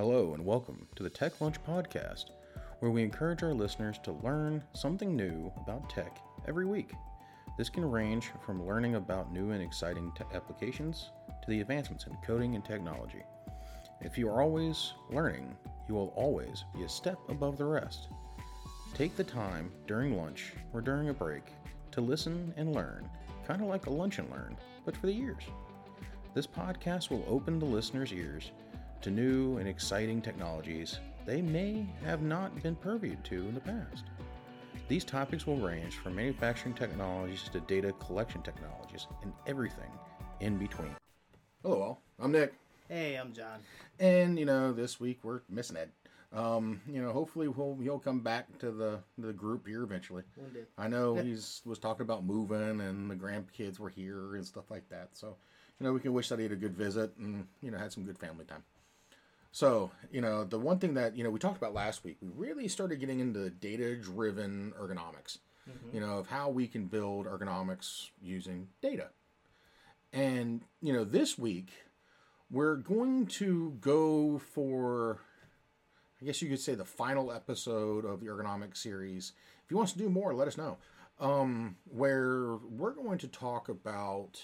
Hello, and welcome to the Tech Lunch Podcast, where we encourage our listeners to learn something new about tech every week. This can range from learning about new and exciting te- applications to the advancements in coding and technology. If you are always learning, you will always be a step above the rest. Take the time during lunch or during a break to listen and learn, kind of like a lunch and learn, but for the ears. This podcast will open the listener's ears to new and exciting technologies they may have not been purviewed to in the past. These topics will range from manufacturing technologies to data collection technologies and everything in between. Hello, all. I'm Nick. Hey, I'm John. And, you know, this week we're missing Ed. Um, you know, hopefully we'll, he'll come back to the the group here eventually. One day. I know he's was talking about moving and the grandkids were here and stuff like that. So, you know, we can wish that he had a good visit and, you know, had some good family time. So, you know, the one thing that, you know, we talked about last week, we really started getting into data driven ergonomics, you know, of how we can build ergonomics using data. And, you know, this week we're going to go for, I guess you could say, the final episode of the ergonomics series. If you want to do more, let us know. Um, where we're going to talk about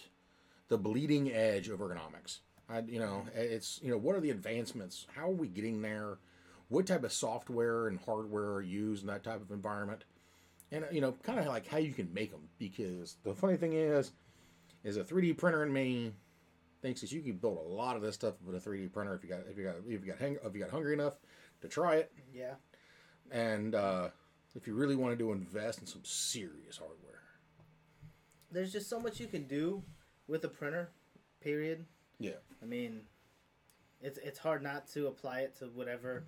the bleeding edge of ergonomics. I, you know, it's you know, what are the advancements? How are we getting there? What type of software and hardware are used in that type of environment? And you know, kind of like how you can make them. Because the funny thing is, is a 3D printer in me thinks that you can build a lot of this stuff with a 3D printer if you got if you got if you got hang, if you got hungry enough to try it, Yeah. and uh, if you really wanted to invest in some serious hardware. There's just so much you can do with a printer, period. Yeah. I mean, it's it's hard not to apply it to whatever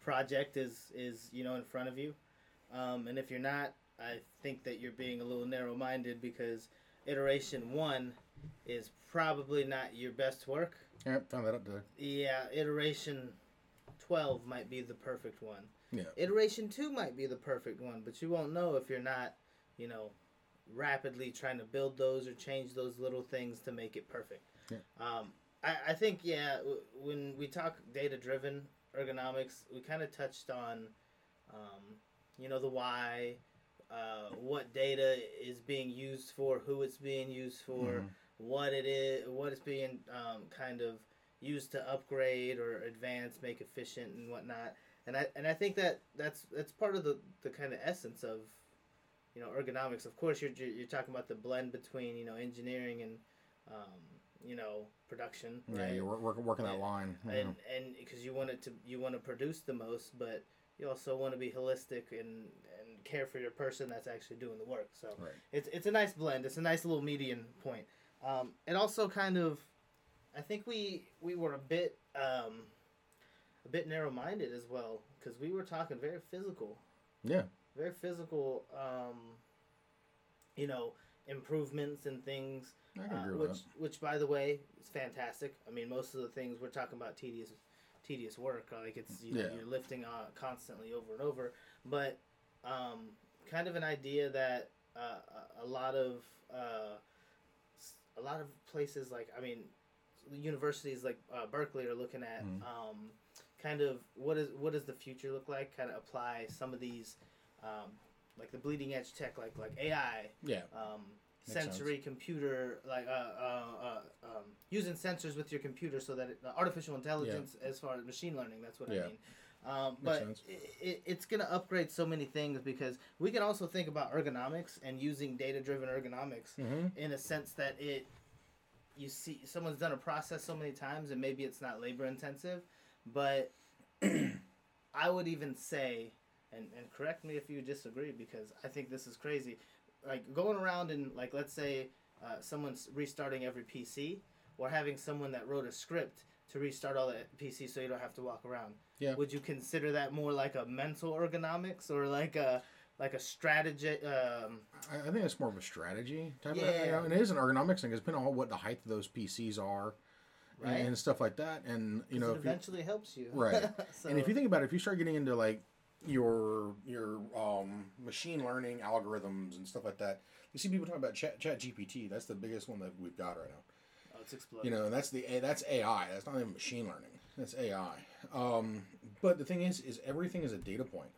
project is is you know in front of you. Um, and if you're not, I think that you're being a little narrow-minded because iteration one is probably not your best work. Yeah, found that up today. Yeah, iteration twelve might be the perfect one. Yeah. Iteration two might be the perfect one, but you won't know if you're not, you know, rapidly trying to build those or change those little things to make it perfect. Yeah. Um, I, I think yeah, w- when we talk data driven ergonomics, we kind of touched on, um, you know, the why, uh, what data is being used for, who it's being used for, Mhm. what it is, what it's being um, kind of used to upgrade or advance, make efficient and whatnot. And I and I think that that's that's part of the, the kind of essence of, you know, ergonomics. Of course, you're you're you're talking about the blend between you know engineering and, um, you know, production. Yeah, right? you're wor- working that And- line. and and because you want it to you want to produce the most, but you also want to be holistic and and care for your person that's actually doing the work. So Right. it's it's a nice blend. It's a nice little median point. Um, it also kind of, I think we we were a bit um, a bit narrow minded as well because we were talking very physical, Yeah. very physical. Um, you know improvements and things uh, agree with which, which, by the way, is fantastic. I mean, most of the things we're talking about tedious, tedious work. Like it's you Yeah. you're lifting uh, constantly over and over. But um, kind of an idea that uh, a- lot of uh, a lot of places like I mean, universities like uh, Berkeley are looking at Mhm. um, kind of what is what does the future look like? Kind of apply some of these. Um, like the bleeding edge tech, like like AI. Yeah. um, Makes sensory computer like uh, uh, uh, um, using sensors with your computer so that it, uh, artificial intelligence as far as machine learning that's what Yeah. i mean um, but it, it, it's going to upgrade so many things because we can also think about ergonomics and using data driven ergonomics Mm-hmm. in a sense that it you see someone's done a process so many times and maybe it's not labor intensive but i would even say and, and correct me if you disagree because i think this is crazy like going around and like let's say uh, someone's restarting every pc or having someone that wrote a script to restart all the pc so you don't have to walk around Yeah. would you consider that more like a mental ergonomics or like a like a strategy um, I, I think it's more of a strategy type of, you Yeah. know, and it is an ergonomics thing. It's depending on what the height of those PCs are right and, and stuff like that. And, you know, it if you, eventually helps you Right. so, and if you think about it, if you start getting into like your your um, machine learning algorithms and stuff like that, you see people talking about Chat, Chat GPT. That's the biggest one that we've got right now. oh, it's exploding You know, and that's the that's AI. That's not even machine learning. That's AI. Um, but the thing is, is everything is a data point.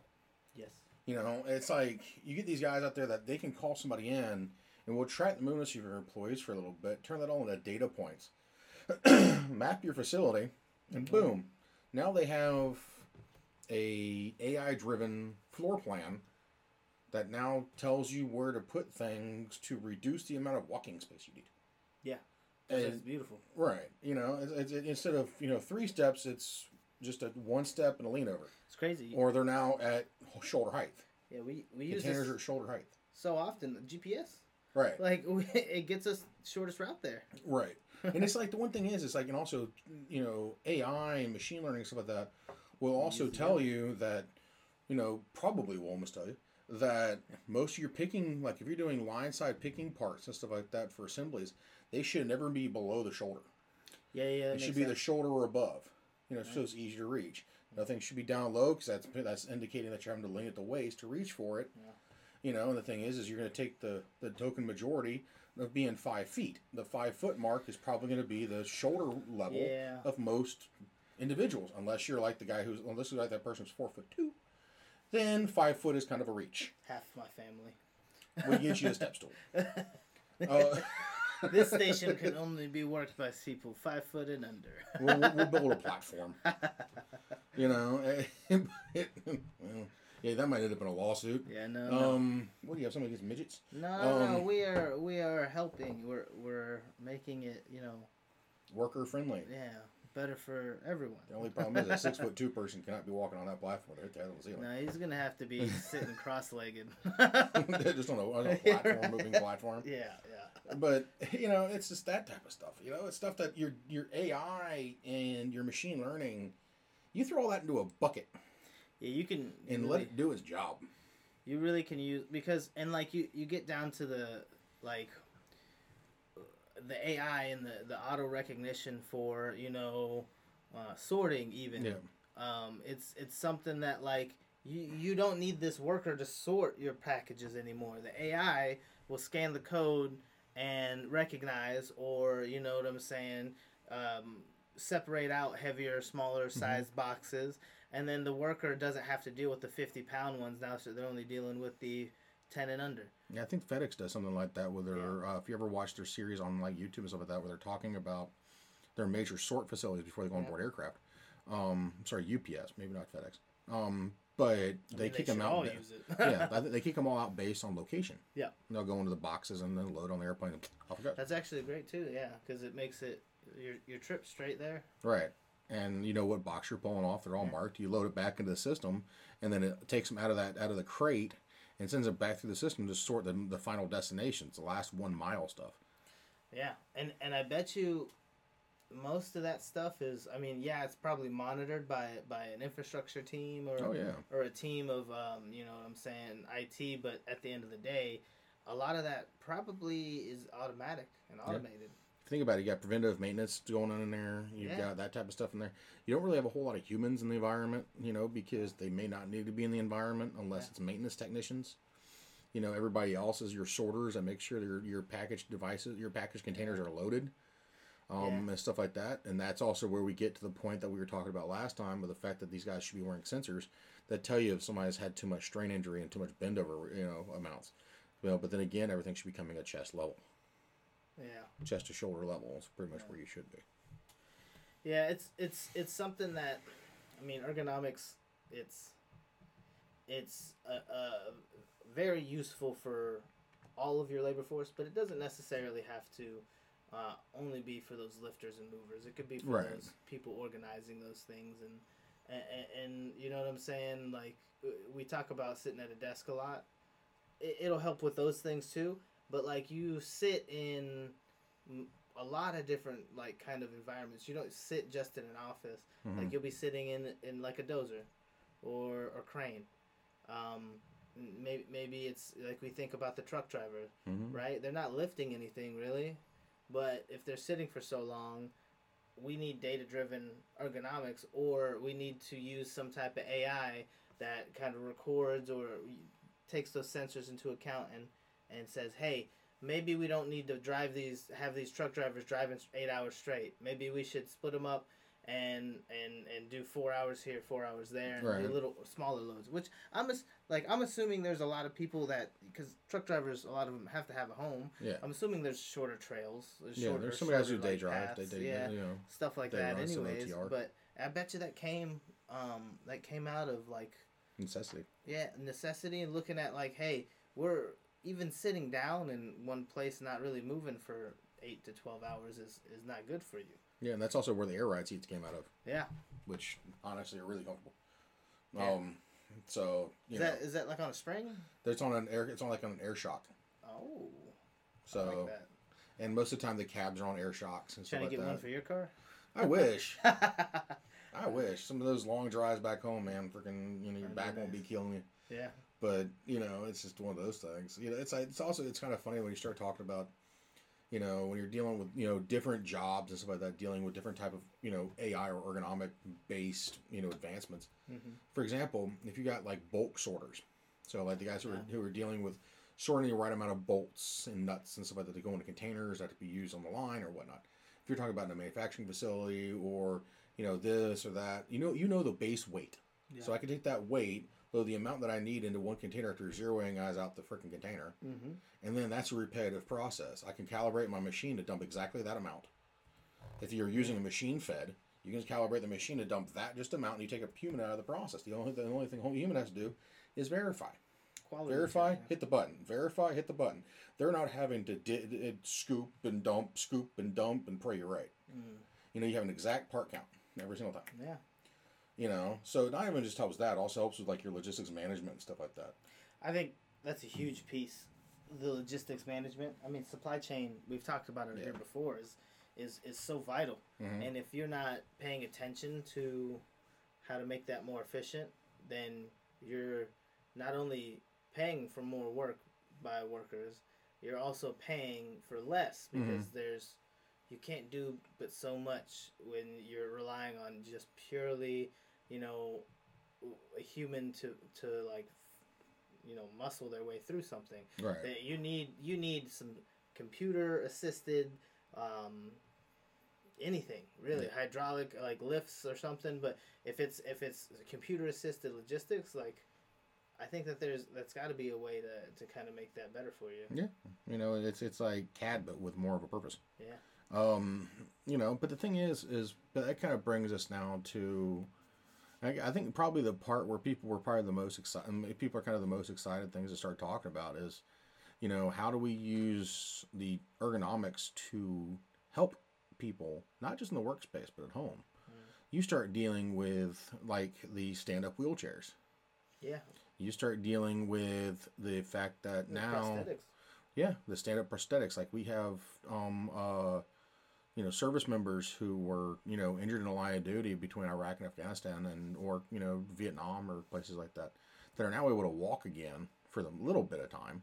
Yes. You know, it's like you get these guys out there that they can call somebody in and we'll track the movements of your employees for a little bit, turn that all into data points, map your facility, and Mm-hmm. boom, now they have a AI driven floor plan that now tells you where to put things to reduce the amount of walking space you need. Yeah. And- beautiful. Right. You know, it's, it's, it, instead of you know three steps, it's just a one step and a lean over, It's crazy. or they're now at shoulder height. yeah, we we use Containers are at shoulder height. so often. GPS, Right. like it gets us shortest route there. Right. and it's like the one thing is, it's like, and also, you know, AI and machine learning and stuff like that will also tell you that, you know, probably will almost tell you that most of your picking, like if you're doing line side picking parts and stuff like that for assemblies, they should never be below the shoulder. Yeah, yeah. It should be the shoulder or above. You know, so it's easy to reach. Nothing should be down low because that's that's indicating that you're having to lean at the waist to reach for it. Yeah. You know, and the thing is, is you're going to take the the token majority of being five feet. The five foot mark is probably going to be the shoulder level Yeah. of most individuals, unless you're like the guy who's unless you're like that person's four foot two. Then five foot is kind of a reach. half my family. We get you a step stool. Uh, This station can only be worked by people five foot and under. we'll, we'll, build a platform. You know, well, yeah, that might end up in a lawsuit. Yeah, no, no, Um, what do you have? Something against midgets? no, no. um, We are we are helping. We're we're making it. You know, Worker friendly. yeah, better for everyone. The only problem is a six foot two person cannot be walking on that platform. They're the the ceiling. No, he's gonna have to be sitting cross-legged. They're just on a, on a platform, moving platform. yeah, yeah. But you know, it's just that type of stuff. You know, it's stuff that your your AI and your machine learning, you throw all that into a bucket Yeah, you can and really, let it do its job. you really can use because and like you you get down to the like the AI and the the auto recognition for you know uh, sorting even. Yeah. Um, it's it's something that like you you don't need this worker to sort your packages anymore. The AI will scan the code and recognize, or you know what I'm saying, um, separate out heavier, smaller sized boxes, and then the worker doesn't have to deal with the 50 pound ones now, so they're only dealing with the 10 and under. Yeah, I think FedEx does something like that with their. Uh, if you ever watch their series on like YouTube and stuff like that, where they're talking about their major sort facilities before they go on Yeah. board aircraft. Um, sorry, UPS, maybe not FedEx. Um, but I they mean, kick them out. all use it. yeah, they kick them all out based on location. Yeah. They'll go into the boxes and then load on the airplane and off it goes. That's actually great too, yeah, because it makes it your your trip straight there. Right. And you know what box you're pulling off, they're all marked. You load it back into the system and then it takes them out of that out of the crate and sends it back through the system to sort the, the final destinations, the last one mile stuff. Yeah, and and I bet you most of that stuff is. I mean, yeah, it's probably monitored by by an infrastructure team or Oh yeah. or a team of um, you know what I'm saying IT. But at the end of the day, a lot of that probably is automatic and automated. Think about it. You got preventative maintenance going on in there. You've Yeah. got that type of stuff in there. You don't really have a whole lot of humans in the environment, you know, because they may not need to be in the environment unless Yeah. it's maintenance technicians. You know, everybody else is your sorters and make sure your your package devices, your package containers are loaded, um, and stuff like that. And that's also where we get to the point that we were talking about last time with the fact that these guys should be wearing sensors that tell you if somebody's had too much strain injury and too much bend over, you know, amounts. You know, but then again, everything should be coming at chest level, Yeah. chest to shoulder level is pretty much where you should be. Yeah, it's it's it's something that, I mean, ergonomics. It's it's uh, uh, very useful for all of your labor force, but it doesn't necessarily have to uh, only be for those lifters and movers. It could be for Right. those people organizing those things and, and and you know what I'm saying. Like we talk about sitting at a desk a lot. It, it'll help with those things too. But like you sit in a lot of different like kind of environments. You don't sit just in an office. Mhm. Like you'll be sitting in in like a dozer, or or crane. Um, maybe maybe it's like we think about the truck driver, Mhm. right? They're not lifting anything really, but if they're sitting for so long, we need data driven ergonomics, or we need to use some type of AI that kind of records or takes those sensors into account and and says, hey, maybe we don't need to drive these have these truck drivers driving eight hours straight. Maybe we should split them up and and and do four hours here, four hours there, and Right. do little smaller loads. Which I'm as, like I'm assuming there's a lot of people that because truck drivers, a lot of them have to have a home. Yeah. I'm assuming there's shorter trails. There's Yeah, shorter, there's some guys who day like, drive. Paths, they, yeah, you know, stuff like that. Anyways, but I bet you that came um that came out of like necessity. yeah necessity and looking at like hey we're even sitting down in one place not really moving for eight to 12 hours is is not good for you Yeah, and that's also where the air ride seats came out of, yeah which honestly are really comfortable. Yeah. Um, so you is know, that is that like on a spring it's on an air. It's on like on an air shock. oh So like and most of the time the cabs are on air shocks and stuff trying to like get that. one for your car I wish. I wish some of those long drives back home, man. Freaking, you know, your back won't be killing you. yeah But you know, it's just one of those things. You know, it's it's also it's kind of funny when you start talking about, you know, when you're dealing with you know different jobs and stuff like that, dealing with different type of you know AI or ergonomic based you know advancements. Mhm. For example, if you got like bulk sorters, so like the guys who are who are dealing with sorting the right amount of bolts and nuts and stuff like that to go into containers that to be used on the line or whatnot. If you're talking about in a manufacturing facility or you know this or that, you know you know the base weight. So I can take that weight, the amount that I need into one container after zeroing eyes out the freaking container, mm-hmm. and then that's a repetitive process. I can calibrate my machine to dump exactly that amount. If you're using a machine fed, you can calibrate the machine to dump that just amount, and you take a human out of the process. The only the only thing a human has to do is verify. quality Verify, check, hit the button. Verify, hit the button. They're not having to di- di- scoop and dump, scoop and dump, and pray you're right. Mm. You know, you have an exact part count every single time. yeah You know, so not even just helps that, also helps with like your logistics management and stuff like that. I think that's a huge piece. The logistics management. I mean, supply chain. We've talked about it Yeah. here before. Is is is so vital. Mhm. And if you're not paying attention to how to make that more efficient, then you're not only paying for more work by workers, you're also paying for less because there's you can't do but so much when you're relying on just purely, you know, a human to to like you know muscle their way through something Right. that you need you need some computer assisted um, anything really Yeah. hydraulic like lifts or something but if it's if it's computer assisted logistics like i think that there's that's got to be a way to, to kind of make that better for you Yeah, You know, it's it's like CAD but with more of a purpose. yeah Um, you know, but the thing is, is but that kind of brings us now to, I, I think probably the part where people were probably the most excited. People are kind of the most excited things to start talking about is, you know, how do we use the ergonomics to help people, not just in the workspace but at home. You start dealing with like the stand-up wheelchairs. yeah You start dealing with the fact that With now. prosthetics Yeah, the stand-up prosthetics. Like we have, um, uh, you know, service members who were, you know, injured in a line of duty between Iraq and Afghanistan, and or you know Vietnam or places like that, that are now able to walk again for the little bit of time,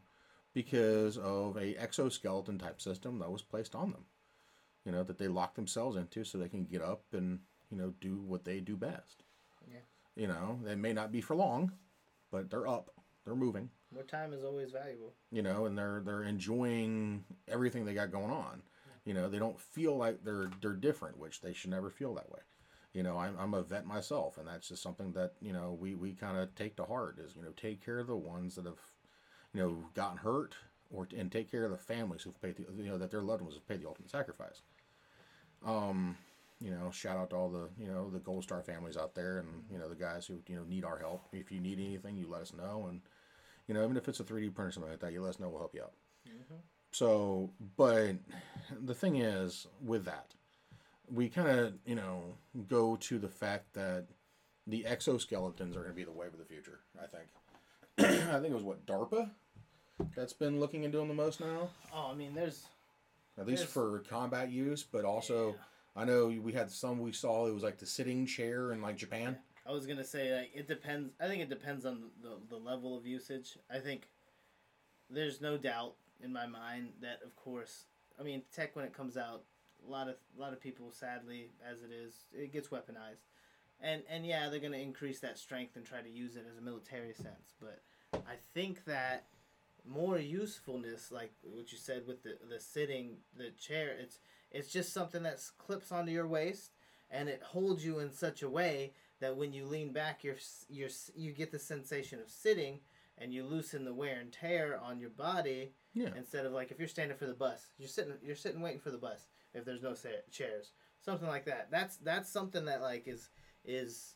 because of a exoskeleton type system that was placed on them. You know that they lock themselves into so they can get up and you know do what they do best. Yeah. You know, they may not be for long, but they're up, they're moving more time is always valuable you know, and they're they're enjoying everything they got going on. You know, they don't feel like they're they're different, which they should never feel that way. You know, I'm I'm a vet myself, and that's just something that you know we we kind of take to heart is you know take care of the ones that have you know gotten hurt, or and take care of the families who've paid the you know that their loved ones have paid the ultimate sacrifice. Um, you know, shout out to all the you know the Gold Star families out there, and you know the guys who you know need our help. If you need anything, you let us know, and you know even if it's a 3D printer or something like that, you let us know. We'll help you out. So, but the thing is with that, we kind of you know go to the fact that the exoskeletons are going to be the wave of the future. I think. I think it was what DARPA that's been looking into them the most now, oh i mean there's at least There's- for combat use, but also. I know we had some we saw it was like the sitting chair in like Japan. I was gonna say like it depends. I think it depends on the, the level of usage. I think there's no doubt in my mind that of course I mean tech when it comes out, a lot of a lot of people sadly as it is it gets weaponized, and and yeah they're gonna increase that strength and try to use it as a military sense. But I think that more usefulness like what you said with the the sitting the chair it's it's just something that clips onto your waist and it holds you in such a way that when you lean back, you're you're you get the sensation of sitting, and you loosen the wear and tear on your body. Yeah. Instead of like if you're standing for the bus, you're sitting you're sitting waiting for the bus. If there's no sa- chairs, something like that. That's that's something that like is is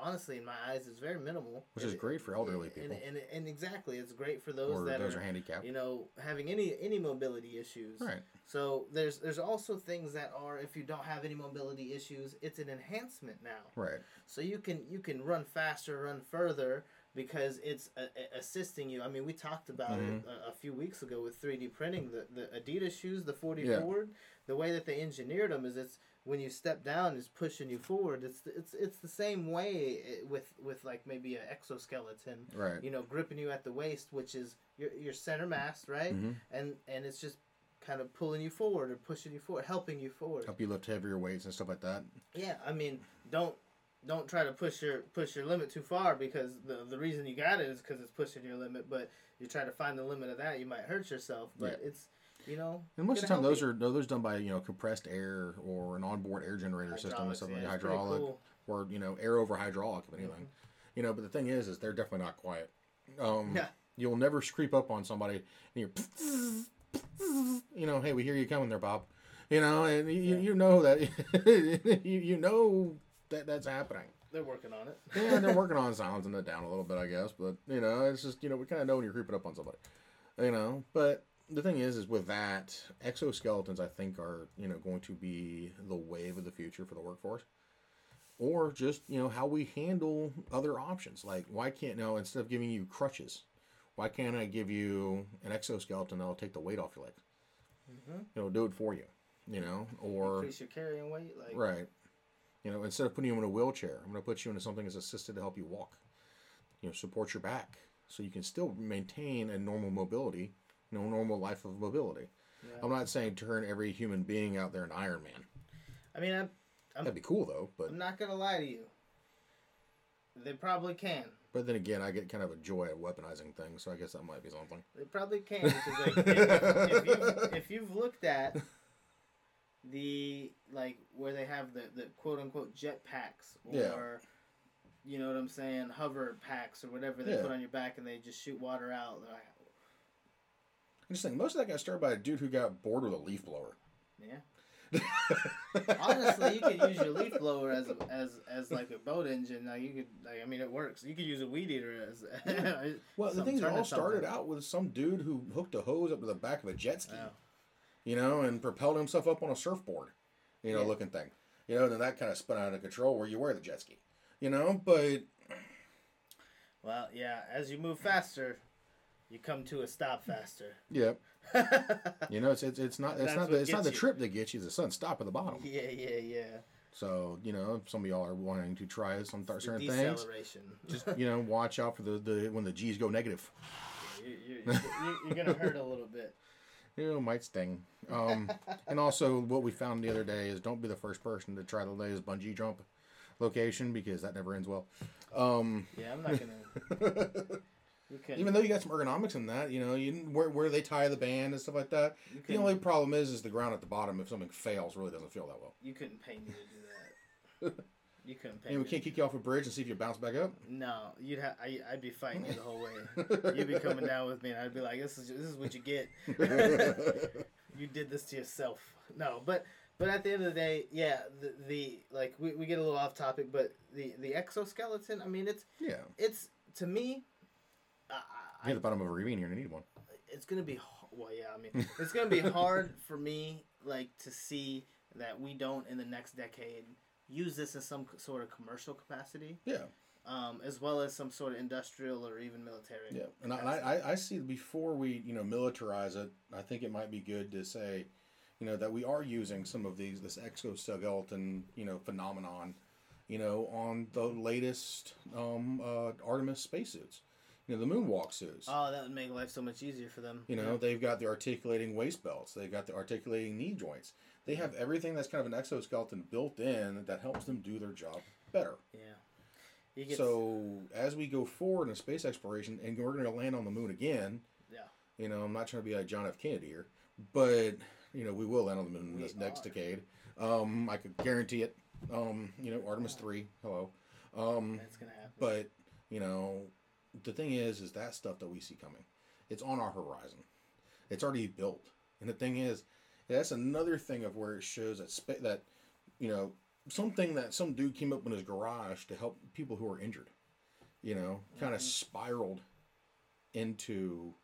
honestly in my eyes is very minimal Which is And- great for elderly and, people. and, and, and exactly it's great for those or that those are, are handicapped. you know having any any mobility issues Right. so there's there's also things that are if you don't have any mobility issues it's an enhancement now Right. so you can you can run faster run further because it's a, a- assisting you i mean we talked about Mhm. it a, a few weeks ago with 3d printing the, the adidas shoes the 4D Yeah. forward the way that they engineered them is it's when you step down it's pushing you forward it's it's it's the same way eh, with with like maybe an exoskeleton Right. you know gripping you at the waist which is your, your center mass right Mhm. and and it's just kind of pulling you forward or pushing you forward helping you forward Help you lift heavier weights and stuff like that. yeah i mean don't don't try to push your push your limit too far because the the reason you got it is because it's pushing your limit but you try to find the limit of that you might hurt yourself but it's you know And most of the time, those you. are those done by you know compressed air or an onboard air generator system or something yeah, it's hydraulic cool. or you know air over hydraulic if anything. Mm-hmm. You know, but the thing is, is they're definitely not quiet. Um, Yeah. You'll never creep up on somebody and you're, you know, hey, we hear you coming there, Bob. You know, and you, you know that you, you know that that's happening. they're working on it Yeah, they're working on silencing it down a little bit, I guess. But you know, it's just you know we kind of know when you're creeping up on somebody. You know, but the thing is, is with that exoskeletons, I think are you know going to be the wave of the future for the workforce, or just you know how we handle other options. Like why can't now instead of giving you crutches, why can't I give you an exoskeleton that'll take the weight off your legs? Mhm. You know, do it for you. You know, or increase your carrying weight like Right. You know, instead of putting you in a wheelchair, I'm going to put you into something that's assisted to help you walk. You know, support your back so you can still maintain a normal mobility, you know, normal life of mobility. Yeah. I'm not saying turn every human being out there an Iron Man. i mean i'm That'd be cool though, but i'm not gonna lie to you they probably can but then again, I get kind of a joy at weaponizing things, so I guess that might be something. They probably can because like, if, if, you've, if you've looked at the like where they have the, the quote unquote jet packs or Yeah. you know what I'm saying hover packs or whatever they Yeah. put on your back and they just shoot water out. Like, I'm just saying, most of that got started by a dude who got bored with a leaf blower. yeah. Honestly, you could use your leaf blower as a, as as like a boat engine. Like you could like I mean it works. You could use a weed eater as. Well, the thing is, it all started out with some dude who hooked a hose up to the back of a jet ski. Oh. You know, and propelled himself up on a surfboard, you know, Yeah. looking thing. You know, then that kind of spun out of control where you wear the jet ski. You know, but Well, yeah. As you move faster, you come to a stop faster. Yep. you know, it's it's, it's not it's not the, it's not the you. trip that gets you. it's The sun stop at the bottom. Yeah, yeah, yeah. So you know, if some of y'all are wanting to try some th- certain things. Just you know, watch out for the, the when the G's go negative. you, you, you, you're gonna hurt a little bit. You know, might sting. Um, and also, what we found the other day is don't be the first person to try the latest bungee jump location because that never ends well. Um, Yeah, I'm not gonna. You. Even though you got some ergonomics in that, you know, you where, where they tie the band and stuff like that. you The only problem is, is the ground at the bottom. If something fails, really doesn't feel that well. you couldn't pay me to do that. You couldn't pay And we me. can't kick you off a bridge and see if you bounce back up. No, you'd have. I, I'd be fighting you the whole way. You'd be coming down with me, and I'd be like, "This is this is what you get. you did this to yourself." No, but but at the end of the day, yeah, the, the like we, we get a little off topic, but the the exoskeleton. I mean, it's yeah, it's to me. I, I hit the bottom of a ravine here and I need one. it's gonna be well yeah i mean it's gonna be hard for me like to see that we don't in the next decade use this in some sort of commercial capacity Yeah, um, as well as some sort of industrial or even military yeah. And I, I, I- see before we, you know, militarize it, I think it might be good to say, you know, that we are using some of these, this exoskeleton, you know, phenomenon, you know, on the latest um, uh, Artemis spacesuits. You know, the moonwalk suits. oh that would make life so much easier for them You know, they've got the articulating waist belts. They've got the articulating knee joints. They have everything that's kind of an exoskeleton built in that helps them do their job better. yeah you get So as we go forward in space exploration, and we're going to land on the moon again. Yeah. You know, I'm not trying to be like John F. Kennedy here, but you know, we will land on the moon this next decade. Um, I could guarantee it. Um, you know, Artemis three, hello. Um, That's gonna happen. but you know, the thing is, is that stuff that we see coming. It's on our horizon. It's already built, and the thing is, that's another thing of where it shows that that you know something that some dude came up in his garage to help people who are injured. You know, kind of spiraled into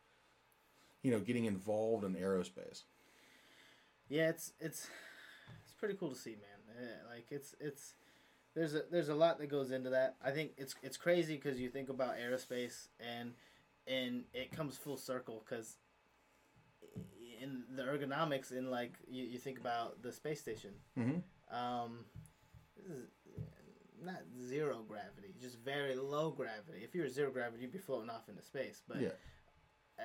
you know getting involved in aerospace. yeah, it's it's it's pretty cool to see, man. Eh, Like it's it's there's a there's a lot that goes into that. I think it's it's crazy because you think about aerospace and and it comes full circle because in the ergonomics in like you, you think about the space station. Mm-hmm. Um, this is not zero gravity, just very low gravity. If you were zero gravity, you'd be floating off into space. But Yeah. uh,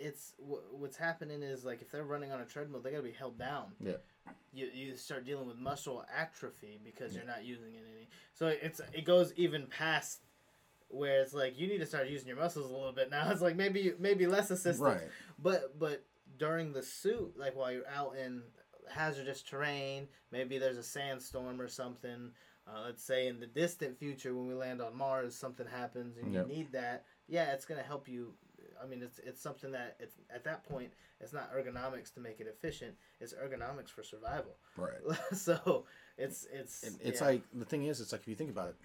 it's wh- what's happening is like if they're running on a treadmill, they gotta be held down. Yeah. You, you start dealing with muscle atrophy because you're not using it any. So it's it goes even past where it's like you need to start using your muscles a little bit now. It's like maybe maybe less assistance, Right. but but during the suit, like while you're out in hazardous terrain, maybe there's a sandstorm or something. Uh, let's say in the distant future when we land on Mars, something happens and Yep. you need that. Yeah, it's gonna help you. I mean, it's it's something that it's at that point it's not ergonomics to make it efficient. It's ergonomics for survival. Right. so it's it's And it's yeah. like the thing is, it's like if you think about it,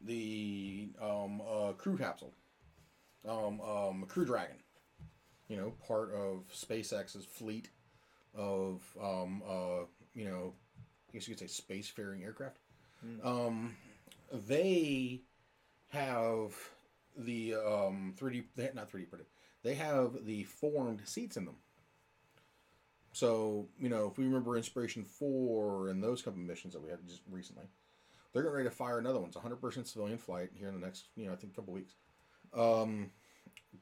the um, uh, crew capsule, um, um, Crew Dragon, you know, part of SpaceX's fleet of um, uh, you know, I guess you could say spacefaring aircraft. Um, they have the um, 3D, they not 3D printed. They have the formed seats in them. So, you know, if we remember Inspiration 4 and those couple of missions that we had just recently, they're getting ready to fire another one. It's 100% civilian flight here in the next, you know, I think a couple weeks. Um,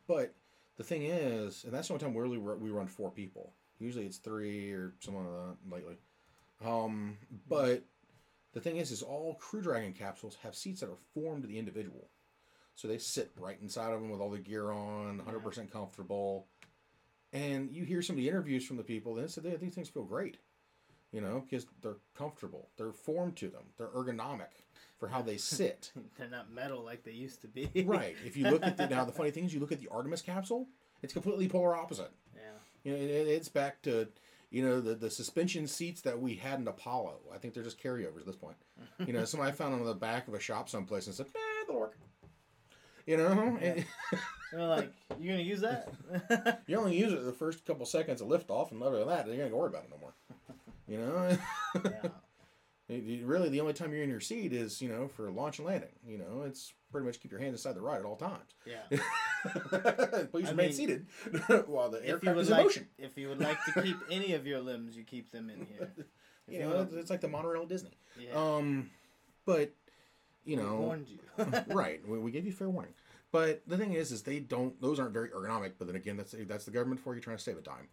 but the thing is, and that's the only time we really we run four people. Usually it's three or something like that lately. Um, but the thing is, is all Crew Dragon capsules have seats that are formed to the individual. So they sit right inside of them with all the gear on, 100% comfortable. And you hear some of the interviews from the people, and they said they, these things feel great, you know, because they're comfortable. They're formed to them. They're ergonomic for how they sit. they're not metal like they used to be. right. If you look at the now, the funny thing is, you look at the Artemis capsule, it's completely polar opposite. Yeah. You know, it, it's back to you know the the suspension seats that we had in Apollo. I think they're just carryovers at this point. You know, somebody found them on the back of a shop someplace and said, "Nah, they'll work." You know, and They're like, you gonna use that? you only use it the first couple seconds of liftoff, and other than that, you're gonna worry about it no more. You know, yeah. It- really the only time you're in your seat is you know for launch and landing. You know, it's pretty much keep your hands inside the ride at all times. Yeah. Please I remain mean, seated while the If you aircraft would is in motion. if you would like to keep any of your limbs, you keep them in here. If You know, it's, like the monorail at Disney. yeah. Um, but you We know, warned you. right? We, we gave you fair warning. But the thing is, is they don't; those aren't very ergonomic. But then again, that's that's the government for you trying to save a dime.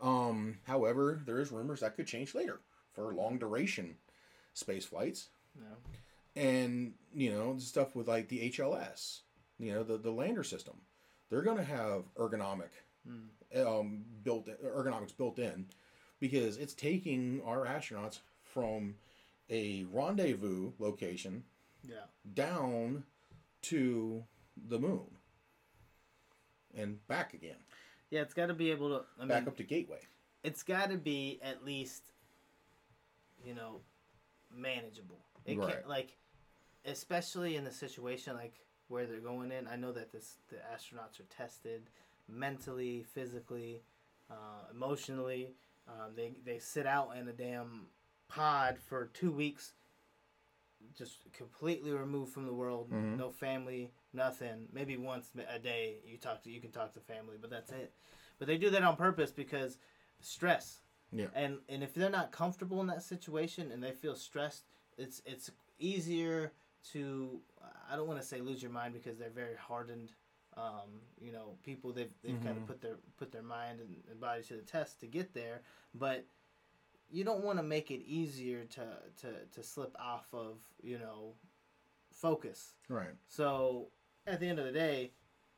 Um, however, there is rumors that could change later for long duration space flights, no. and you know stuff with like the HLS, you know the the lander system. They're going to have ergonomic um, built ergonomics built in because it's taking our astronauts from a rendezvous location Yeah. down to the moon and back again, Yeah, it's got to be able to. I back mean, up to Gateway. it's got to be at least, you know, manageable. It Right. can't like, especially in the situation like where they're going in. I know that this the astronauts are tested mentally, physically, uh, emotionally. Um, they they sit out in a damn pod for two weeks, just completely removed from the world. Mhm. No family, nothing. Maybe once a day you talk to you can talk to family, but that's it. But they do that on purpose because stress. Yeah. And and if they're not comfortable in that situation and they feel stressed, it's it's easier to I don't want to say lose your mind because they're very hardened. Um, you know, people they've they've kind Mhm. of put their put their mind and, and body to the test to get there, but you don't want to make it easier to, to to slip off of you know focus. Right. So at the end of the day,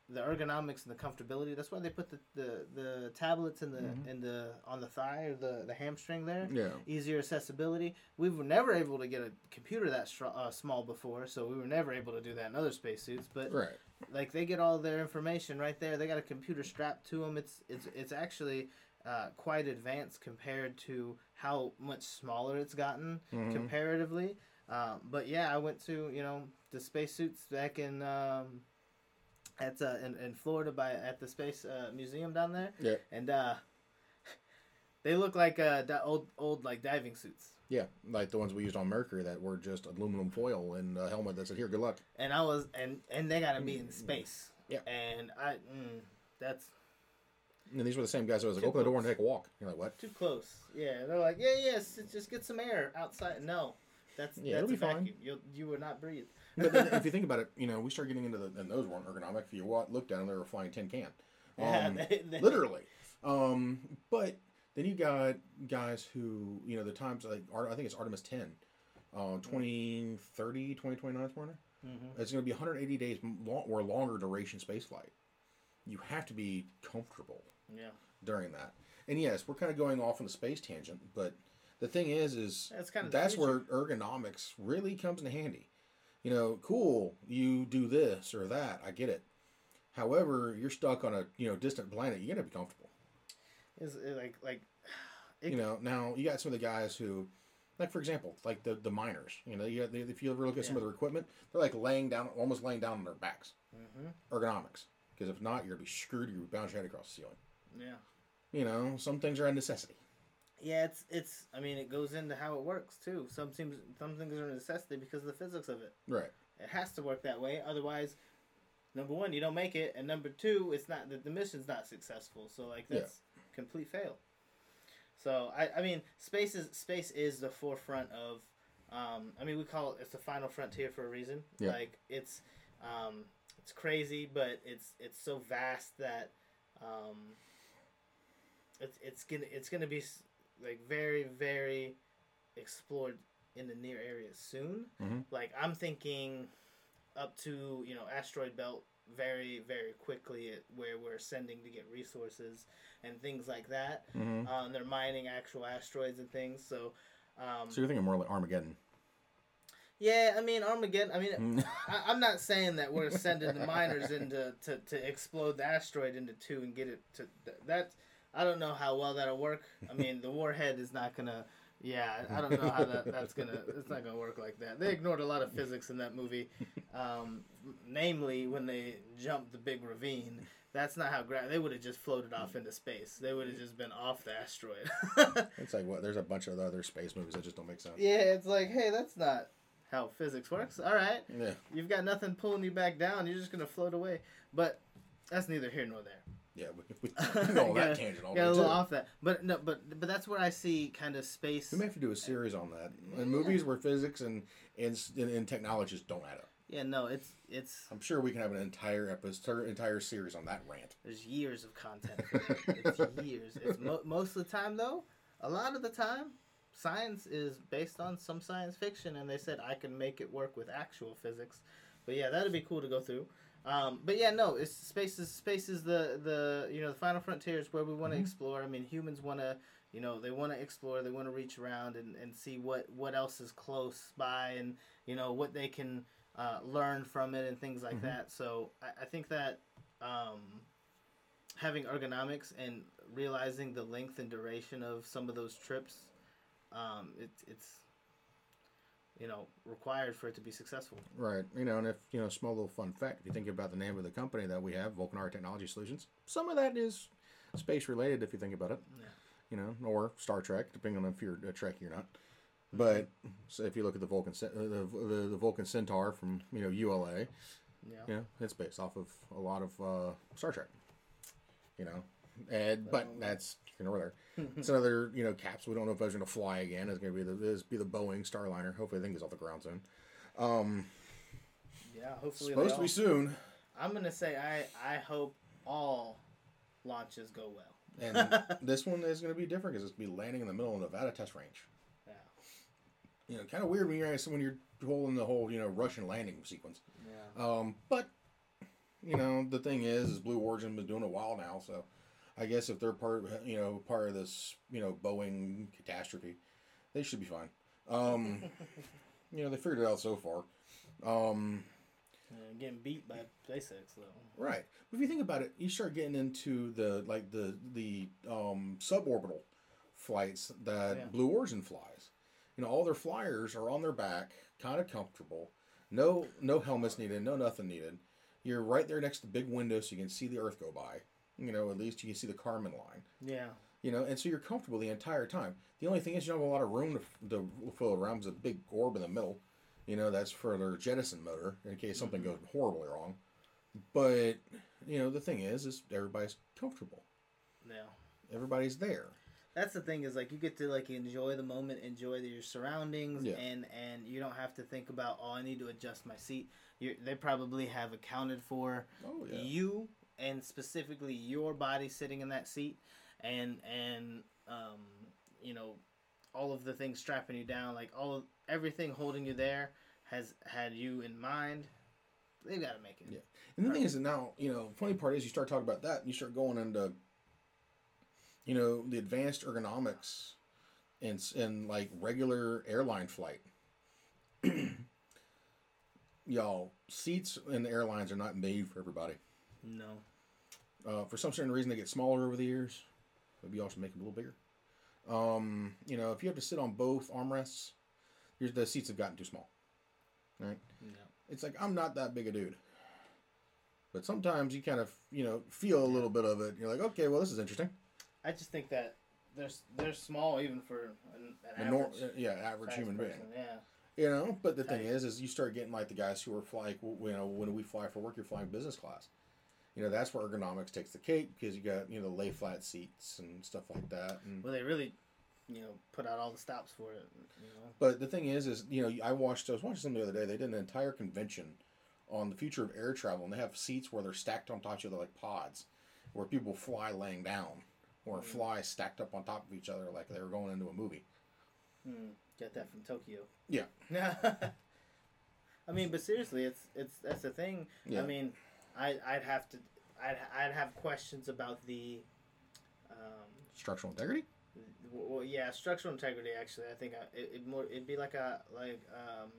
the ergonomics and the comfortability. That's why they put the, the, the tablets in the Mhm. in the on the thigh or the, the hamstring there. Yeah. Easier accessibility. We were never able to get a computer that str- uh, small before, so we were never able to do that in other spacesuits. But Right. like they get all their information right there. They got a computer strapped to them. It's it's it's actually uh, quite advanced compared to how much smaller it's gotten Mhm. comparatively. Um, but yeah, I went to you know the spacesuits back in um, at uh, in, in Florida by at the space uh, museum down there, Yeah. and uh, they look like uh, di- old old like diving suits. Yeah. Like the ones we used on Mercury that were just aluminum foil and a helmet that said, "Here, good luck." And I was and and they got to be in space. Yeah. And I mm, that's And these were the same guys that was like, "Open the door and take a walk." You're like, "What?" Too close. Yeah, they're like, yeah, yes, just get some air outside. No, that's Yeah, that's it'll a be fine. vacuum. You you will not breathe. But then if you think about it, you know, we start getting into the and those weren't ergonomic. If you wa- look down, they were flying tin can, Yeah, um, they- they- literally. Um, but then you got guys who, you know, the times like I think it's Artemis 10, uh, 2030, 2029 somewhere. in there. Mhm. It's going to be 180 days long, or longer duration space flight. You have to be comfortable Yeah, during that. And yes, we're kind of going off on the space tangent, but the thing is, is that's kind of that's where ergonomics really comes in handy. You know, cool, you do this or that, I get it. However, you're stuck on a you know distant planet. You're gonna be comfortable. is like like It- you know, now you got some of the guys who, like for example, like the the miners. You know, you if you ever look at some of their equipment, they're like laying down, almost laying down on their backs. hmm Ergonomics, because if not, you're gonna be screwed. You're gonna bounce your head across the ceiling. yeah You know, some things are a necessity. Yeah it's it's I mean it goes into how it works too. Some things some things are a necessity because of the physics of it. Right. It has to work that way. Otherwise, number one, you don't make it, and number two, it's not the, the mission's not successful. So like Yeah. that's complete fail. So I, I mean space is space is the forefront of um, I mean we call it it's the final frontier for a reason. Yeah. Like it's um, it's crazy, but it's it's so vast that um, it's it's gonna it's gonna be like very very explored in the near area soon. Mhm. Like I'm thinking up to you know asteroid belt very very quickly at where we're sending to get resources and things like that. Mm-hmm. And they're mining actual asteroids and things. So. Um, So you're thinking more like Armageddon. yeah, I mean Armageddon. I mean, Mm. I, I'm not saying that we're sending the miners into to, to explode the asteroid into two and get it to th- that. I don't know how well that'll work. I mean, the warhead is not gonna. Yeah, I don't know how that, that's gonna. It's not gonna work like that. They ignored a lot of physics in that movie, um, namely when they jumped the big ravine. That's not how gra- they would have just floated off into space. They would have just been off the asteroid. It's like what? There's a bunch of other space movies that just don't make sense. yeah, it's like, hey, that's not how physics works. All right, Yeah. You've got nothing pulling you back down. You're just gonna float away. But that's neither here nor there. Yeah, we, we, we go on that tangent all Got a little too. off that, but no, but but that's where I see kind of space. We may have to do a series on that. In movies where physics and and, and, technology just don't add up. Yeah, no, it's it's I'm sure we can have an entire episode, entire series on that rant. there's years of content. For that. it's years. It's mo- most of the time though. A lot of the time, science is based on some science fiction, and they said I can make it work with actual physics. But yeah, that'd be cool to go through. Um, but yeah, no, it's space is space is the the you know the final frontier is where we want to Mhm. explore. I mean, humans want to you know they want to explore, they want to reach around and, and see what what else is close by, and you know what they can uh, learn from it and things like Mhm. that. So I, I think that um, having ergonomics and realizing the length and duration of some of those trips, um, it's it's you know required for it to be successful. Right. You know, and if you know, small little fun fact, if you think about the name of the company that we have, Vulcanara Technology Solutions, some of that is space related if you think about it. Yeah. You know, or Star Trek, depending on if you're a Trekkie or not. But so if you look at the Vulcan, uh, the, the the Vulcan Centaur from you know ULA, Yeah. you know, it's based off of a lot of uh, Star Trek. You know, and but that's you know there. It's another you know caps. We don't know if it's going to fly again. It's going to be the this be the Boeing Starliner. Hopefully, the thing gets off the ground soon. Um, Yeah. Hopefully. supposed to be soon, I'm gonna say I I hope all launches go well. and this one is going to be different because it's going to be landing in the middle of Nevada test range. Yeah. You know, kind of weird when you're when you're holding the whole you know Russian landing sequence. Yeah. Um, but you know, the thing is, is Blue Origin been doing it a while now, so I guess if they're part, of, you know, part of this, you know, Boeing catastrophe, they should be fine. Um, you know, they figured it out so far. Um, Yeah, getting beat by SpaceX though. right. But if you think about it, you start getting into the like the the um, suborbital flights that Yeah. Blue Origin flies. You know, all their flyers are on their back, kind of comfortable. No no helmets needed, no nothing needed. You're right there next to the big window so you can see the Earth go by. You know, at least you can see the Kármán line. Yeah. You know, and so you're comfortable the entire time. The only thing is you don't have a lot of room to, to float around. There's a big orb in the middle. You know, that's for their jettison motor in case something mm-hmm. goes horribly wrong. But you know, the thing is, is everybody's comfortable. Yeah. Everybody's there. That's the thing is like you get to like enjoy the moment, enjoy your surroundings, Yeah. and and you don't have to think about oh I need to adjust my seat. You're, they probably have accounted for Oh yeah. you and specifically your body sitting in that seat, and and um you know all of the things strapping you down, like all of everything holding you there has had you in mind. They got to make it. Yeah. And the thing is that now, you know, funny part is you start talking about that and you start going into, you know, the advanced ergonomics and, and like regular airline flight. Y'all, seats in the airlines are not made for everybody. No. Uh, for some certain reason, they get smaller over the years. Maybe y'all should make them a little bigger. Um, you know, if you have to sit on both armrests, the seats have gotten too small. Right? No. It's like I'm not that big a dude. But sometimes you kind of, you know, feel a little bit of it. You're like, okay, well, this is interesting. I just think that they're they're small even for an, an nor- average. yeah, average human being. Yeah. You know, but the thing is, is you start getting like the guys who are flying. You know, when we fly for work, you're flying business class. You know, that's where ergonomics takes the cake because you got you know lay flat seats and stuff like that. And Well, they really, you know, put out all the stops for it. You know. But the thing is, is you know, I watched. I was watching something the other day. They did an entire convention on the future of air travel, and they have seats where they're stacked on top of each other like pods, where people fly laying down, or fly stacked up on top of each other like they were going into a movie. Hmm. Get that from Tokyo. Yeah. I mean, but seriously, it's it's that's the thing. Yeah. I mean, I I'd have to, I'd I'd have questions about the, um, Structural integrity. well, yeah, structural integrity. Actually, I think I, it it more it'd be like a like um,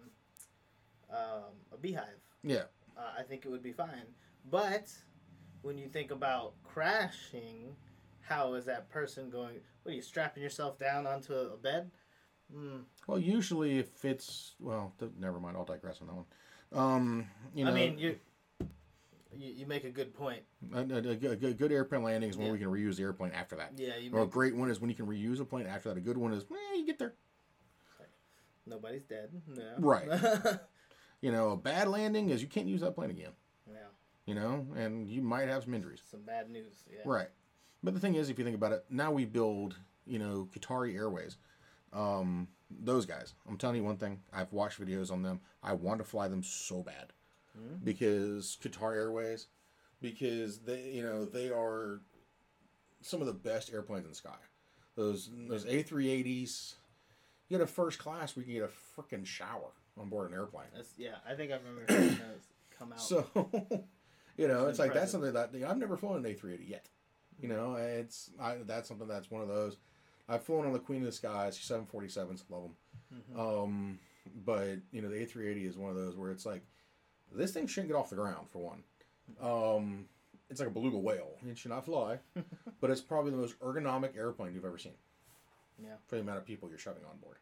um, a beehive. Yeah. uh, I think it would be fine. But when you think about crashing, how is that person going? What are you strapping yourself down onto a bed? Mm, Well, usually if it's well, th- never mind. I'll digress on that one. Um, you know, I mean, you, you you make a good point. a, a, a good, good airplane landing is when Yeah. we can reuse the airplane after that. Yeah, you Or a great one is when you can reuse a plane after that. A good one is, well, you get there. nobody's dead. Yeah. Right. You know, a bad landing is you can't use that plane again. yeah, You know, and you might have some injuries. some bad news. Yeah. Right. But the thing is, if you think about it, now we build, you know, Qatari Airways. Um, those guys. I'm telling you one thing. I've watched videos on them. I want to fly them so bad because Qatar Airways, because they, you know, they are some of the best airplanes in the sky. Those those A380s. You get a first class, we can get a freaking shower on board an airplane. That's, yeah, I think I remember seeing those come out. So, you know, it's like that's something that I've never flown an A380 yet. You know, it's I, that's something that's one of those. I've flown on the Queen of the Skies, 747s, love them. Mm-hmm. Um, but you know, the A380 is one of those where it's like this thing shouldn't get off the ground for one. Um, it's like a beluga whale. It should not fly, but it's probably the most ergonomic airplane you've ever seen yeah. for the amount of people you're shoving on board.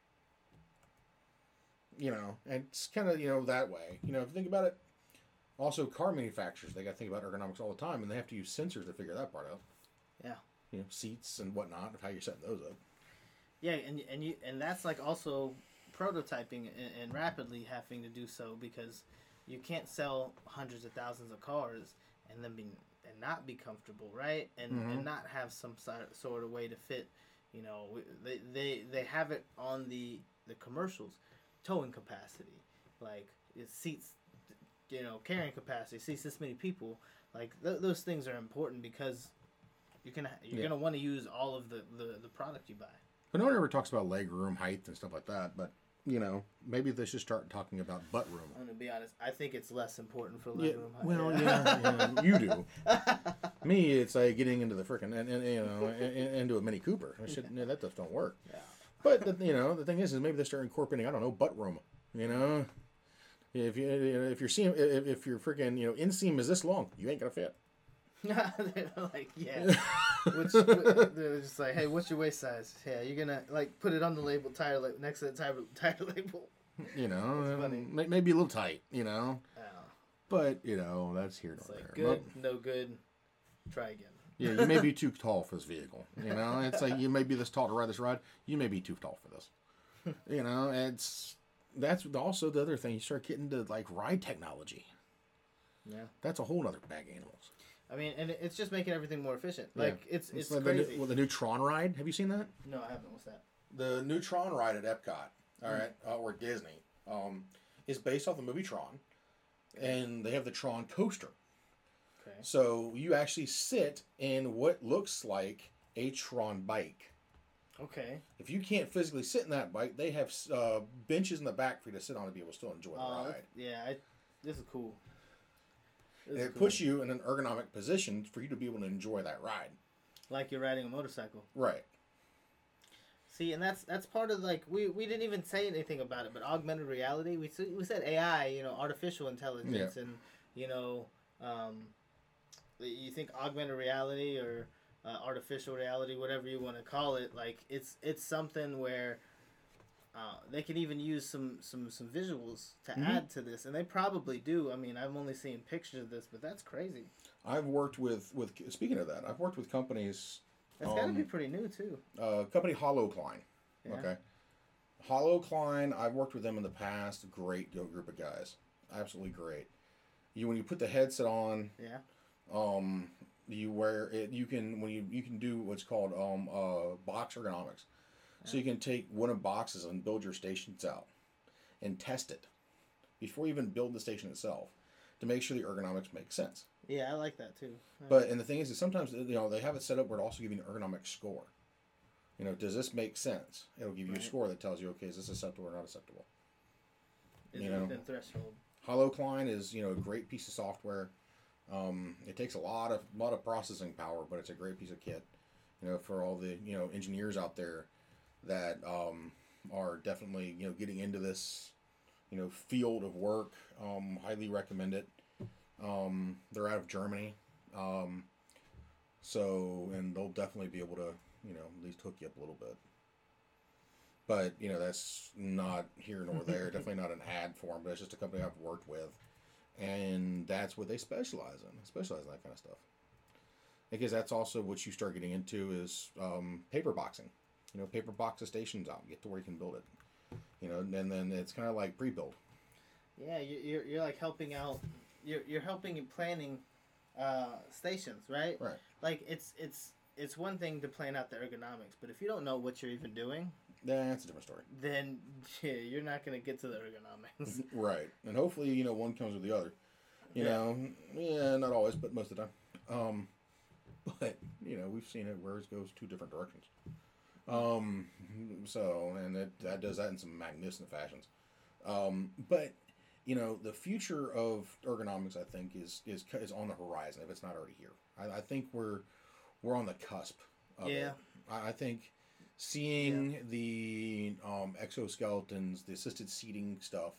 You know, and it's kind of you know that way. You know, if you think about it, also car manufacturers they got to think about ergonomics all the time, and they have to use sensors to figure that part out. Yeah. You know, seats and whatnot of how you're setting those up. Yeah, and and you and that's like also prototyping and, and rapidly having to do so because you can't sell hundreds of thousands of cars and then be and not be comfortable, right? And Mhm. and not have some sort sort of way to fit. You know, they they they have it on the the commercials, towing capacity, like it seats, you know, carrying capacity, seats this many people. Like th- those things are important because you can you're Yeah. gonna want to use all of the, the the product you buy. But no one ever talks about leg room, height, and stuff like that. But you know, maybe they should start talking about butt room. I'm gonna be honest. I think it's less important for Yeah, room. well, yeah, yeah, you do. Me, it's like getting into the freaking, and, and, you know, in- into a Mini Cooper. I should, yeah, that stuff don't work. Yeah. But the, you know, the thing is, is maybe they start incorporating, I don't know, butt room. You know, if you if you're seeing if, if your freaking you know inseam is this long, you ain't gonna fit. they're like, yeah. Which, they're just like, hey, what's your waist size? Yeah, you're gonna like put it on the label, tire la- next to the tire, tire label. You know, funny. may- maybe a little tight. You know, Oh, but you know that's here it's nor like there. good, no good. Try again. Yeah, you may be too tall for this vehicle. You know, it's like you may be this tall to ride this ride. You may be too tall for this. You know, it's that's also the other thing. You start getting to like ride technology. Yeah. That's a whole other bag of animals. I mean, and it's just making everything more efficient. Like it's it's, like the, crazy. new- well, the new Tron ride. Have you seen that? no, I haven't. What's that? The new Tron ride at Epcot, all right, uh, or Disney, um, is based off the movie Tron, and they have the Tron coaster. Okay. So you actually sit in what looks like a Tron bike. Okay. If you can't physically sit in that bike, they have uh, benches in the back for you to sit on to be able to still enjoy the Oh, ride. yeah. I, this is cool. And it cool. puts you in an ergonomic position for you to be able to enjoy that ride. like you're riding a motorcycle. Right. See, and that's that's part of like we, we didn't even say anything about it, but augmented reality. We we said AI, you know, artificial intelligence, and you know, um, you think augmented reality or uh, artificial reality, whatever you want to call it, like it's it's something where uh, they can even use some some some visuals to Mhm. add to this, and they probably do. I mean, I've only seen pictures of this, but that's crazy. I've worked with with speaking of that, I've worked with companies. That's got to be Um, pretty new too. Uh, company Hollow Klein. Yeah. Okay. Hollow Klein, I've worked with them in the past. Great group of guys. Absolutely great. You when you put the headset on, Yeah. um, you wear it. You can when you you can do what's called um uh box ergonomics. So you can take one of boxes and build your stations out, and test it before you even build the station itself, to make sure the ergonomics make sense. Yeah, I like that too. But and the thing is, is sometimes you know they have it set up where it also give you an ergonomic score. You know, does this make sense? It'll give you Right. a score that tells you, okay, is this acceptable or not acceptable? Is you it know. within threshold? HoloCline is you know a great piece of software. Um, it takes a lot of lot of processing power, but it's a great piece of kit. You know, for all the you know engineers out there that um, are definitely you know getting into this you know field of work, um, highly recommend it. Um, they're out of Germany, um, so and they'll definitely be able to you know at least hook you up a little bit. But you know that's not here nor there. definitely not an ad for them, but it's just a company I've worked with, and that's what they specialize in. They specialize in that kind of stuff. Because that's also what you start getting into is um, paper boxing. You know, paper box the stations out, get to where you can build it. You know, and then it's kind of like pre-build. Yeah, you- you're, you're like helping out. You're, you're helping in planning uh, stations, right? Right. Like it's it's it's one thing to plan out the ergonomics, but if you don't know what you're even doing, That's a different story. then yeah, you're not gonna get to the ergonomics. Right. And hopefully, you know, one comes with the other. You Yeah. know, yeah, not always, but most of the time. Um, but you know, we've seen it where it goes two different directions. Um, so and that that does that in some magnificent fashions. Um, but you know, the future of ergonomics, I think, is is is on the horizon if it's not already here. I, I think we're we're on the cusp. Of Yeah. It. I, I think seeing the um, exoskeletons, the assisted seating stuff,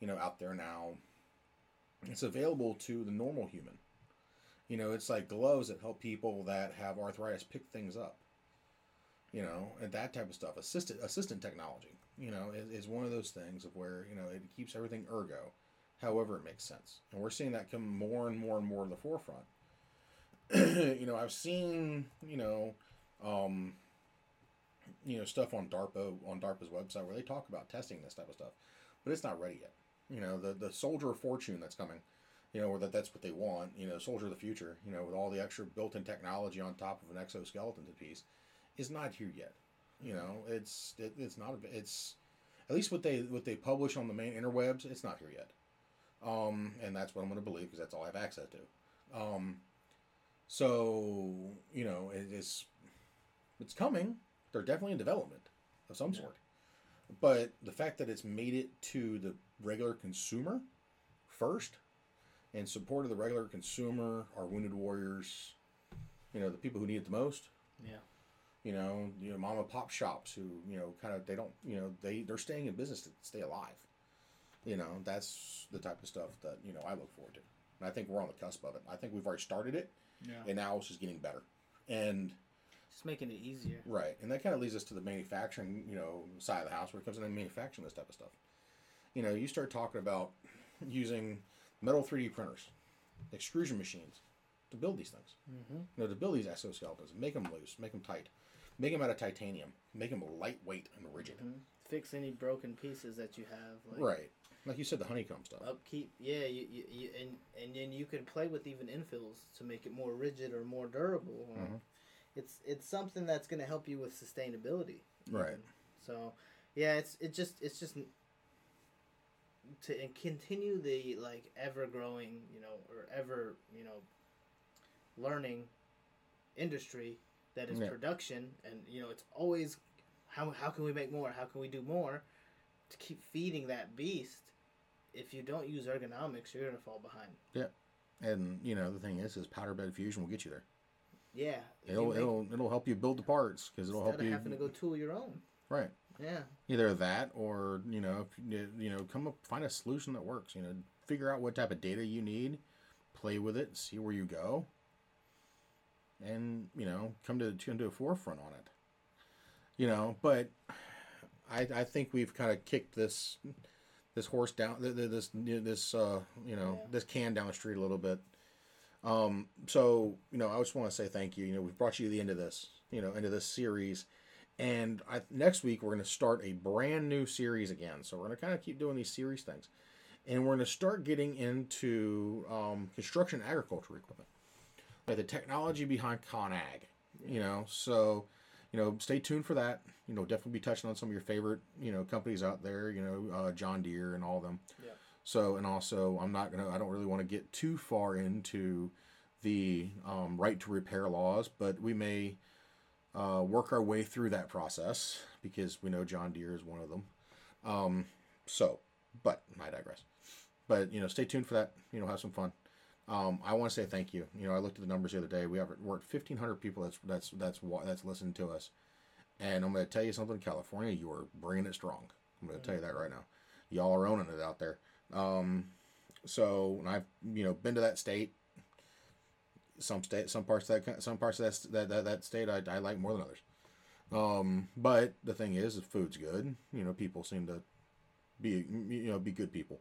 you know, out there now, it's available to the normal human. You know, it's like gloves that help people that have arthritis pick things up. You know, and that type of stuff. Assistant assistant technology, you know, is, is one of those things of where you know it keeps everything ergo, however it makes sense, and we're seeing that come more and more and more to the forefront. you know, I've seen you know, um, you know stuff on DARPA on DARPA's website where they talk about testing this type of stuff, but it's not ready yet. You know, the the Soldier of Fortune that's coming, you know, or that that's what they want. You know, Soldier of the Future. You know, with all the extra built-in technology on top of an exoskeleton piece, is not here yet. You know, it's it, it's not a, it's at least what they what they publish on the main interwebs. It's not here yet. Um, and that's what I'm going to believe because that's all I have access to. Um, so you know, it, it's it's coming. They're definitely in development of some Yeah. sort. but the fact that it's made it to the regular consumer first and supported the regular consumer, our wounded warriors, you know, the people who need it the most. Yeah. You know, you know, mom and pop shops who, you know, kind of they don't, you know, they they're staying in business to stay alive. You know, that's the type of stuff that you know I look forward to, and I think we're on the cusp of it. I think we've already started it, Yeah. and now it's just getting better. And Just making it easier. Right, and that kind of leads us to the manufacturing, you know, side of the house where it comes in and manufacturing this type of stuff. You know, you start talking about using metal 3D printers, extrusion machines to build these things. Mm-hmm. You know, to build these exoskeletons, make them loose, make them tight, make them out of titanium, make them lightweight and rigid. Mm-hmm. Fix any broken pieces that you have. Like Right, like you said, the honeycomb stuff. Upkeep. Yeah. You, you, you and and then you can play with even infills to make it more rigid or more durable. or- Mhm. It's it's something that's going to help you with sustainability. Right. even. So, yeah, it's it just it's just to continue the like ever growing, you know, or ever you know, learning industry that is Yeah. production, and you know, it's always how how can we make more? How can we do more? To keep feeding that beast. If you don't use ergonomics, you're gonna fall behind. Yeah, and you know, the thing is, is powder bed fusion will get you there. Yeah, It'll make- it'll it'll help you build the parts because it'll help of you. having to go tool your own. Right. Yeah, either that or you know if you you know come up find a solution that works you know figure out what type of data you need play with it see where you go and you know come to come to a forefront on it you know but i i think we've kind of kicked this this horse down th- th- this this uh you know Yeah. this can down the street a little bit um so you know i just want to say thank you you know we've brought you to the end of this you know into this series and I, next week, we're going to start a brand new series again. So we're going to kind of keep doing these series things. And we're going to start getting into um, construction agriculture equipment, like the technology behind ConAg. You know, so, you know, stay tuned for that. You know, definitely be touching on some of your favorite, you know, companies out there, you know, uh, John Deere and all of them. Yeah. So, and also, I'm not to, I don't really want to get too far into the um, right to repair laws, but we may uh, work our way through that process because we know John Deere is one of them. Um, so, but I digress. But you know, stay tuned for that. You know, have some fun. Um, I want to say thank you. You know, I looked at the numbers the other day. We have we're at fifteen hundred people. That's that's that's that's listening to us. And I'm going to tell you something, California, you are bringing it strong. I'm going to tell you that right now. Y'all are owning it out there. Um, so I've you know been to that state some state some parts of that some parts of that that that, that state I, I like more than others um but the thing is the food's good you know people seem to be you know be good people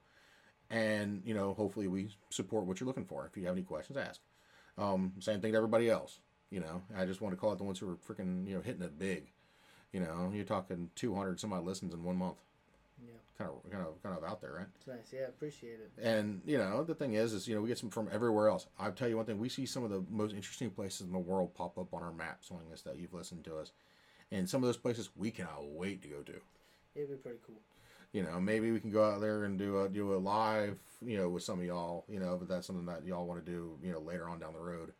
and you know hopefully we support what you're looking for if you have any questions ask um same thing to everybody else you know i just want to call out the ones who are freaking you know hitting it big you know you're talking 200 some odd listens in one month Yeah. kind of kind of kind of out there right it's nice. Yeah, appreciate it. and you know, the thing is, is you know, we get some from everywhere else. I'll tell you one thing: we see some of the most interesting places in the world pop up on our map, showing us that you've listened to us, and some of those places we cannot wait to go to. It'd be pretty cool. You know, maybe we can go out there and do a do a live, you know, with some of y'all. You know, but that's something that y'all want to do, you know, later on down the road.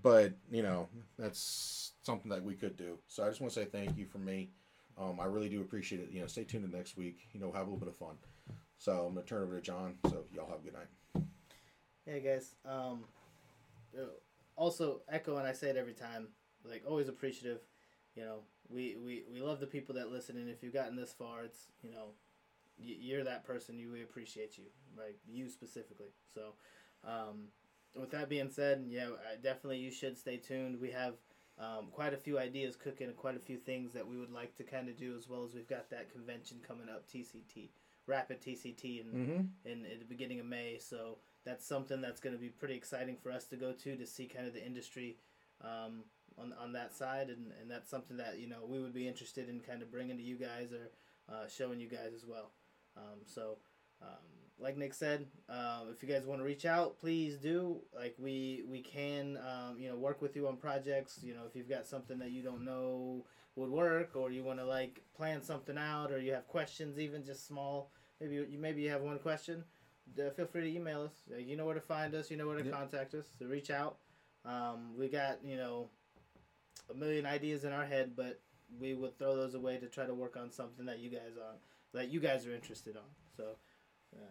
But you know, that's something that we could do. So I just want to say thank you for me. Um, I really do appreciate it. You know, stay tuned to next week. You know, have a little bit of fun. So I'm gonna turn it over to John. So y'all have a good night. Hey guys. Um, uh, also echo, and I say it every time. Like always appreciative. You know, we, we, we love the people that listen, and if you've gotten this far, it's you know, you're that person. You we appreciate you, like you specifically. So, um, with that being said, yeah, definitely you should stay tuned. We have um, quite a few ideas cooking, quite a few things that we would like to kind of do, as well as we've got that convention coming up, TCT, Rapid TCT, and Mm-hmm. in at the beginning of May. So that's something that's going to be pretty exciting for us to go to to see kind of the industry um, on on that side, and, and that's something that you know we would be interested in kind of bringing to you guys or uh, showing you guys as well. Um, so. Um, like Nick said, uh, if you guys want to reach out, please do. Like we we can, um, you know, work with you on projects. You know, if you've got something that you don't know would work, or you want to like plan something out, or you have questions, even just small. Maybe you maybe you have one question. Uh, feel free to email us. Uh, you know where to find us. You know where to Yep. contact us. So reach out. Um, we got you know a million ideas in our head, but we would throw those away to try to work on something that you guys are that you guys are interested on. So, yeah.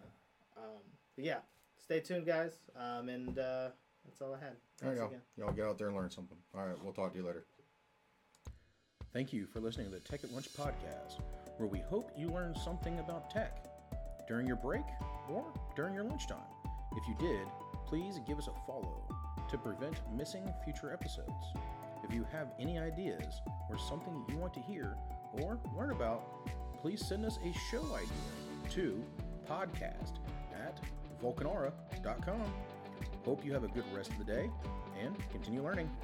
Um, yeah, stay tuned, guys. Um, and uh, that's all I had. There you Thanks go. again. Y'all get out there and learn something. All right, we'll talk to you later. Thank you for listening to the Tech at Lunch podcast, where we hope you learned something about tech during your break or during your lunchtime. If you did, please give us a follow to prevent missing future episodes. If you have any ideas or something you want to hear or learn about, please send us a show idea to podcast at vulcanara.com. Hope you have a good rest of the day and continue learning.